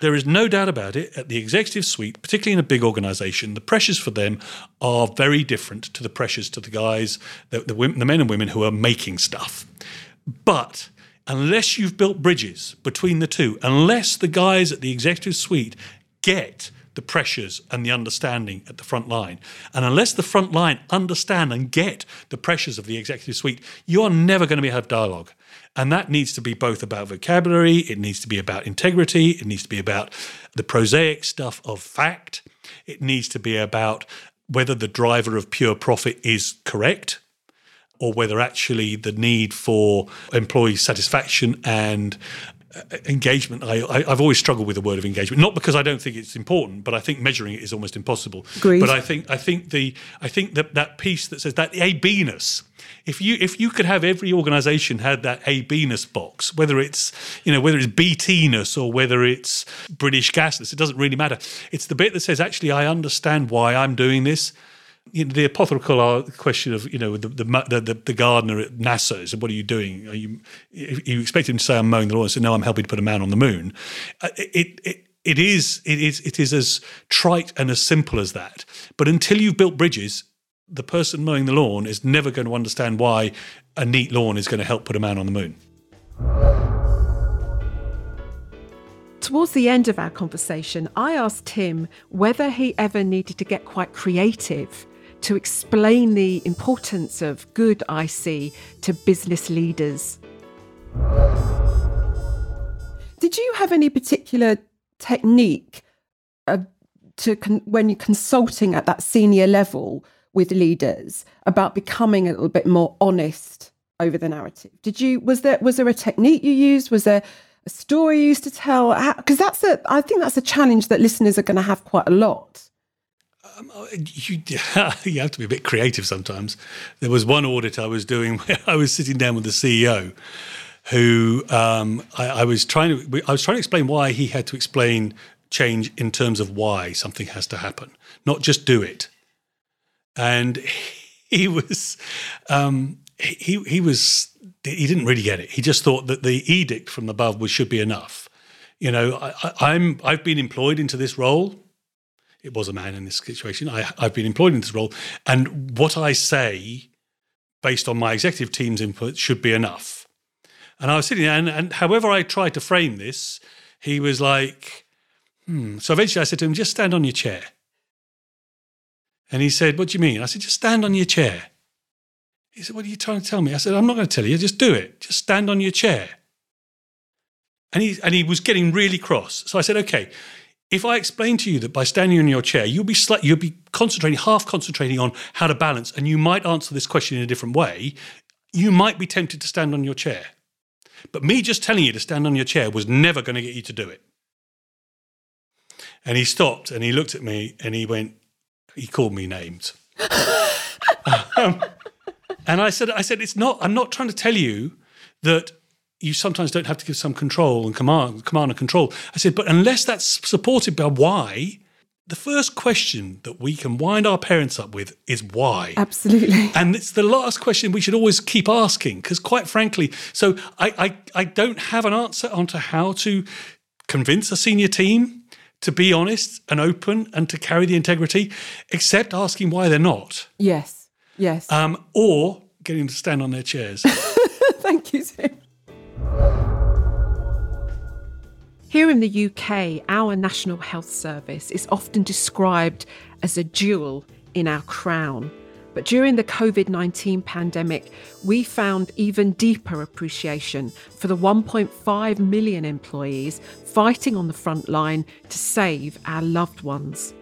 There is no doubt about it. At the executive suite, particularly in a big organization, the pressures for them are very different to the pressures to the guys, the, the, women, the men and women who are making stuff. But unless you've built bridges between the two, unless the guys at the executive suite get the pressures and the understanding at the front line, and unless the front line understand and get the pressures of the executive suite, you are never going to be have dialogue. And that needs to be both about vocabulary, it needs to be about integrity, it needs to be about the prosaic stuff of fact, it needs to be about whether the driver of pure profit is correct or whether actually the need for employee satisfaction and engagement. I, I, I've always struggled with the word of engagement, not because I don't think it's important, but I think measuring it is almost impossible. Agreed. But I think I think the I think that that piece that says that A B-ness. If you if you could have every organisation had that A B-ness box, whether it's you know whether it's BT-ness or whether it's British gasness, it doesn't really matter. It's the bit that says actually I understand why I'm doing this you know, the apothecary question of you know the the, the the gardener at NASA said, "What are you doing? Are you you expect him to say I'm mowing the lawn?" say, "No, I'm helping to put a man on the moon." Uh, It it it is it is it is as trite and as simple as that. But until you've built bridges, the person mowing the lawn is never going to understand why a neat lawn is going to help put a man on the moon. Towards the end of our conversation, I asked Tim whether he ever needed to get quite creative to explain the importance of good IC to business leaders. Did you have any particular technique uh, to con- when you're consulting at that senior level with leaders about becoming a little bit more honest over the narrative? Did you was there was there a technique you used? Was there a story you used to tell? Because that's a I think that's a challenge that listeners are going to have quite a lot. You, you have to be a bit creative sometimes. There was one audit I was doing where I was sitting down with the CEO, who um, I, I was trying to I was trying to explain why he had to explain change in terms of why something has to happen, not just do it. And he was um, he he was he didn't really get it. He just thought that the edict from above was should be enough. You know, I, I'm I've been employed into this role it was a man in this situation. I, I've been employed in this role, and what I say, based on my executive team's input, should be enough. And I was sitting there, and, and however I tried to frame this, he was like, hmm. So eventually I said to him, just stand on your chair. And he said, What do you mean? I said, Just stand on your chair. He said, What are you trying to tell me? I said, I'm not going to tell you, just do it. Just stand on your chair. And he, and he was getting really cross. So I said, Okay, if I explain to you that by standing on your chair, you'll be slight, you'll be concentrating, half concentrating on how to balance, and you might answer this question in a different way, you might be tempted to stand on your chair. But me just telling you to stand on your chair was never going to get you to do it. And he stopped and he looked at me and he went, he called me names. um, and I said, I said, it's not, I'm not trying to tell you that you sometimes don't have to give some control and command, command and control. I said, but unless that's supported by why, the first question that we can wind our parents up with is why. Absolutely. And it's the last question we should always keep asking because, quite frankly, so I, I, I don't have an answer onto how to convince a senior team to be honest and open and to carry the integrity, except asking why they're not, Yes. Yes. um, or getting them to stand on their chairs. Thank you, Tim. Here in the UK, our National Health Service is often described as a jewel in our crown. But during the COVID 19 pandemic, we found even deeper appreciation for the 1.5 million employees fighting on the front line to save our loved ones.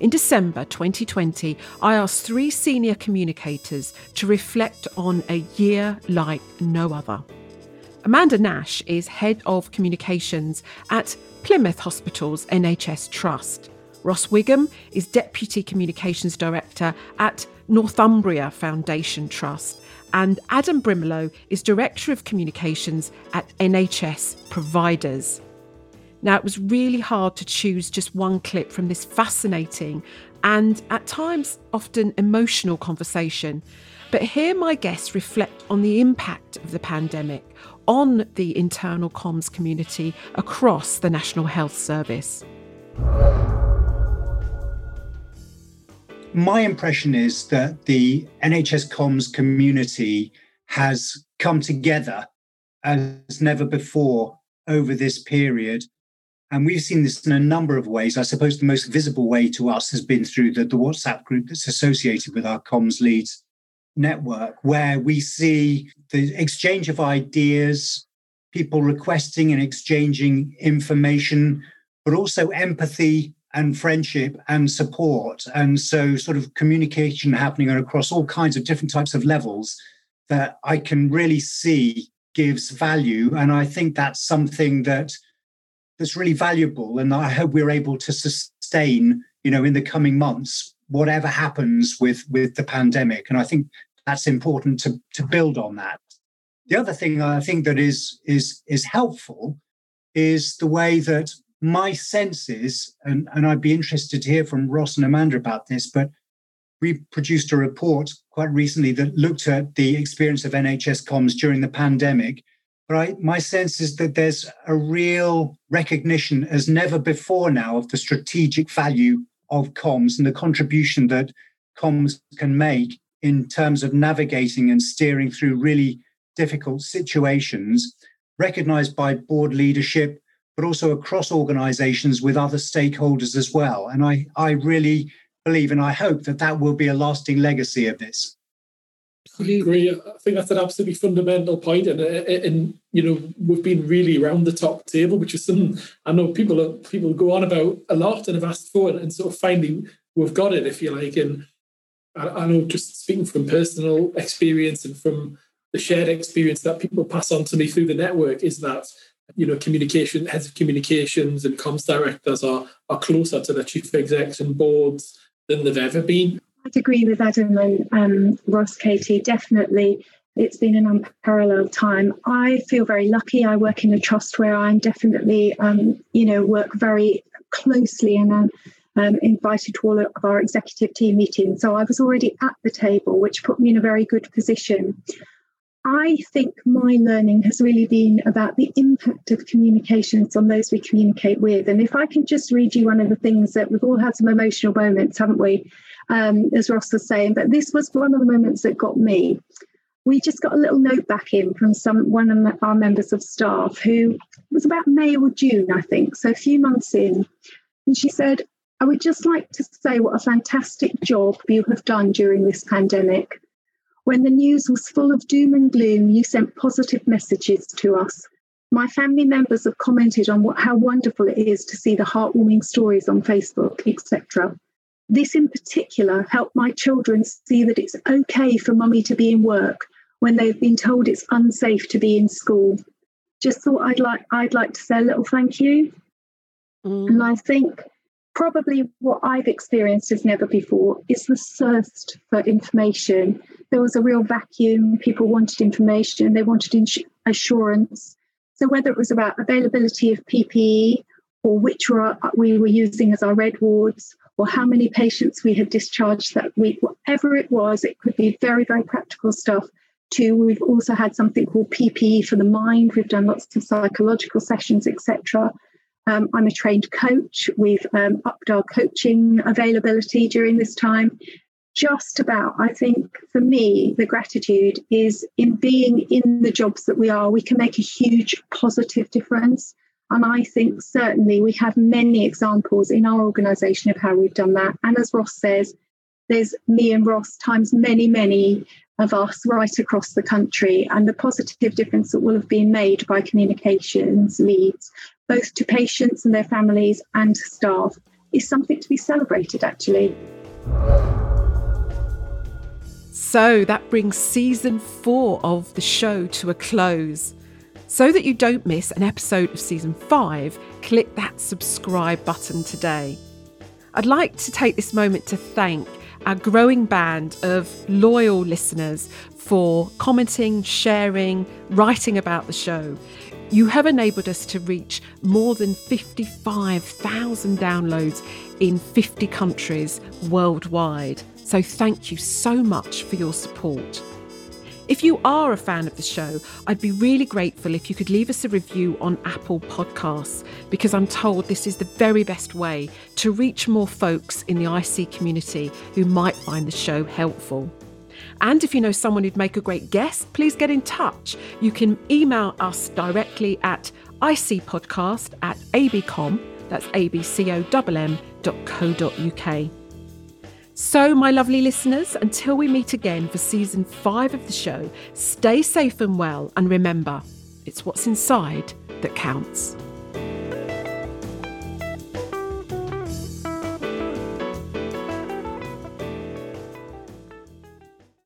In December 2020, I asked three senior communicators to reflect on a year like no other. Amanda Nash is Head of Communications at Plymouth Hospitals NHS Trust. Ross Wigham is Deputy Communications Director at Northumbria Foundation Trust. And Adam Brimelow is Director of Communications at NHS Providers. Now, it was really hard to choose just one clip from this fascinating and at times often emotional conversation. But here my guests reflect on the impact of the pandemic on the internal comms community across the National Health Service. My impression is that the NHS comms community has come together as never before over this period and we've seen this in a number of ways. I suppose the most visible way to us has been through the, the WhatsApp group that's associated with our comms leads network, where we see the exchange of ideas, people requesting and exchanging information, but also empathy and friendship and support. And so, sort of communication happening across all kinds of different types of levels that I can really see gives value. And I think that's something that that's really valuable. And I hope we're able to sustain, you know, in the coming months, whatever happens with with the pandemic. And I think that's important to to build on that. The other thing I think that is is is helpful is the way that my senses, and, and I'd be interested to hear from Ross and Amanda about this, but we produced a report quite recently that looked at the experience of NHS comms during the pandemic right? My sense is that there's a real recognition as never before now of the strategic value of comms and the contribution that comms can make in terms of navigating and steering through really difficult situations, recognized by board leadership, but also across organizations with other stakeholders as well. And I, I really believe and I hope that that will be a lasting legacy of this I agree. I think that's an absolutely fundamental point, and uh, uh, and you know we've been really around the top table, which is something I know people are, people go on about a lot and have asked for, and, and sort of finally we've got it, if you like. And I, I know just speaking from personal experience and from the shared experience that people pass on to me through the network is that you know communication heads of communications and comms directors are are closer to the chief execs and boards than they've ever been I'd agree with Adam and um, Ross, Katie. Definitely, it's been an unparalleled time. I feel very lucky. I work in a trust where I'm definitely, um, you know, work very closely and I'm um, invited to all of our executive team meetings. So I was already at the table, which put me in a very good position. I think my learning has really been about the impact of communications on those we communicate with. And if I can just read you one of the things that we've all had some emotional moments, haven't we? um, as Ross was saying. But this was one of the moments that got me. We just got a little note back in from some one of our members of staff who was about May or June, I think, so a few months in, and she said, "I would just like to say what a fantastic job you have done during this pandemic." When the news was full of doom and gloom, you sent positive messages to us. My family members have commented on what, how wonderful it is to see the heartwarming stories on Facebook, etc. This in particular helped my children see that it's okay for mummy to be in work when they've been told it's unsafe to be in school. Just thought I'd like I'd like to say a little thank you. Mm. And I think probably what I've experienced as never before is the thirst for information. There was a real vacuum. People wanted information, they wanted ins- assurance. So, whether it was about availability of PPE or which we were using as our red wards, or how many patients we had discharged that week, whatever it was, it could be very, very practical stuff. To we've also had something called PPE for the mind. We've done lots of psychological sessions, etc. Um, I'm a trained coach. We've um, upped our coaching availability during this time. Just about, I think, for me, the gratitude is in being in the jobs that we are, we can make a huge positive difference. And I think certainly we have many examples in our organisation of how we've done that. And as Ross says, there's me and Ross times many, many of us right across the country, and the positive difference that will have been made by communications leads, both to patients and their families and staff, is something to be celebrated actually. So that brings season four of the show to a close. So that you don't miss an episode of season five, click that subscribe button today. I'd like to take this moment to thank our growing band of loyal listeners for commenting, sharing, writing about the show. You have enabled us to reach more than 55,000 downloads in 50 countries worldwide. So, thank you so much for your support. If you are a fan of the show, I'd be really grateful if you could leave us a review on Apple Podcasts, because I'm told this is the very best way to reach more folks in the IC community who might find the show helpful. And if you know someone who'd make a great guest, please get in touch. You can email us directly at icpodcast at abcomm, that's abcomm.co.uk. So, my lovely listeners, until we meet again for season five of the show, stay safe and well, and remember, it's what's inside that counts.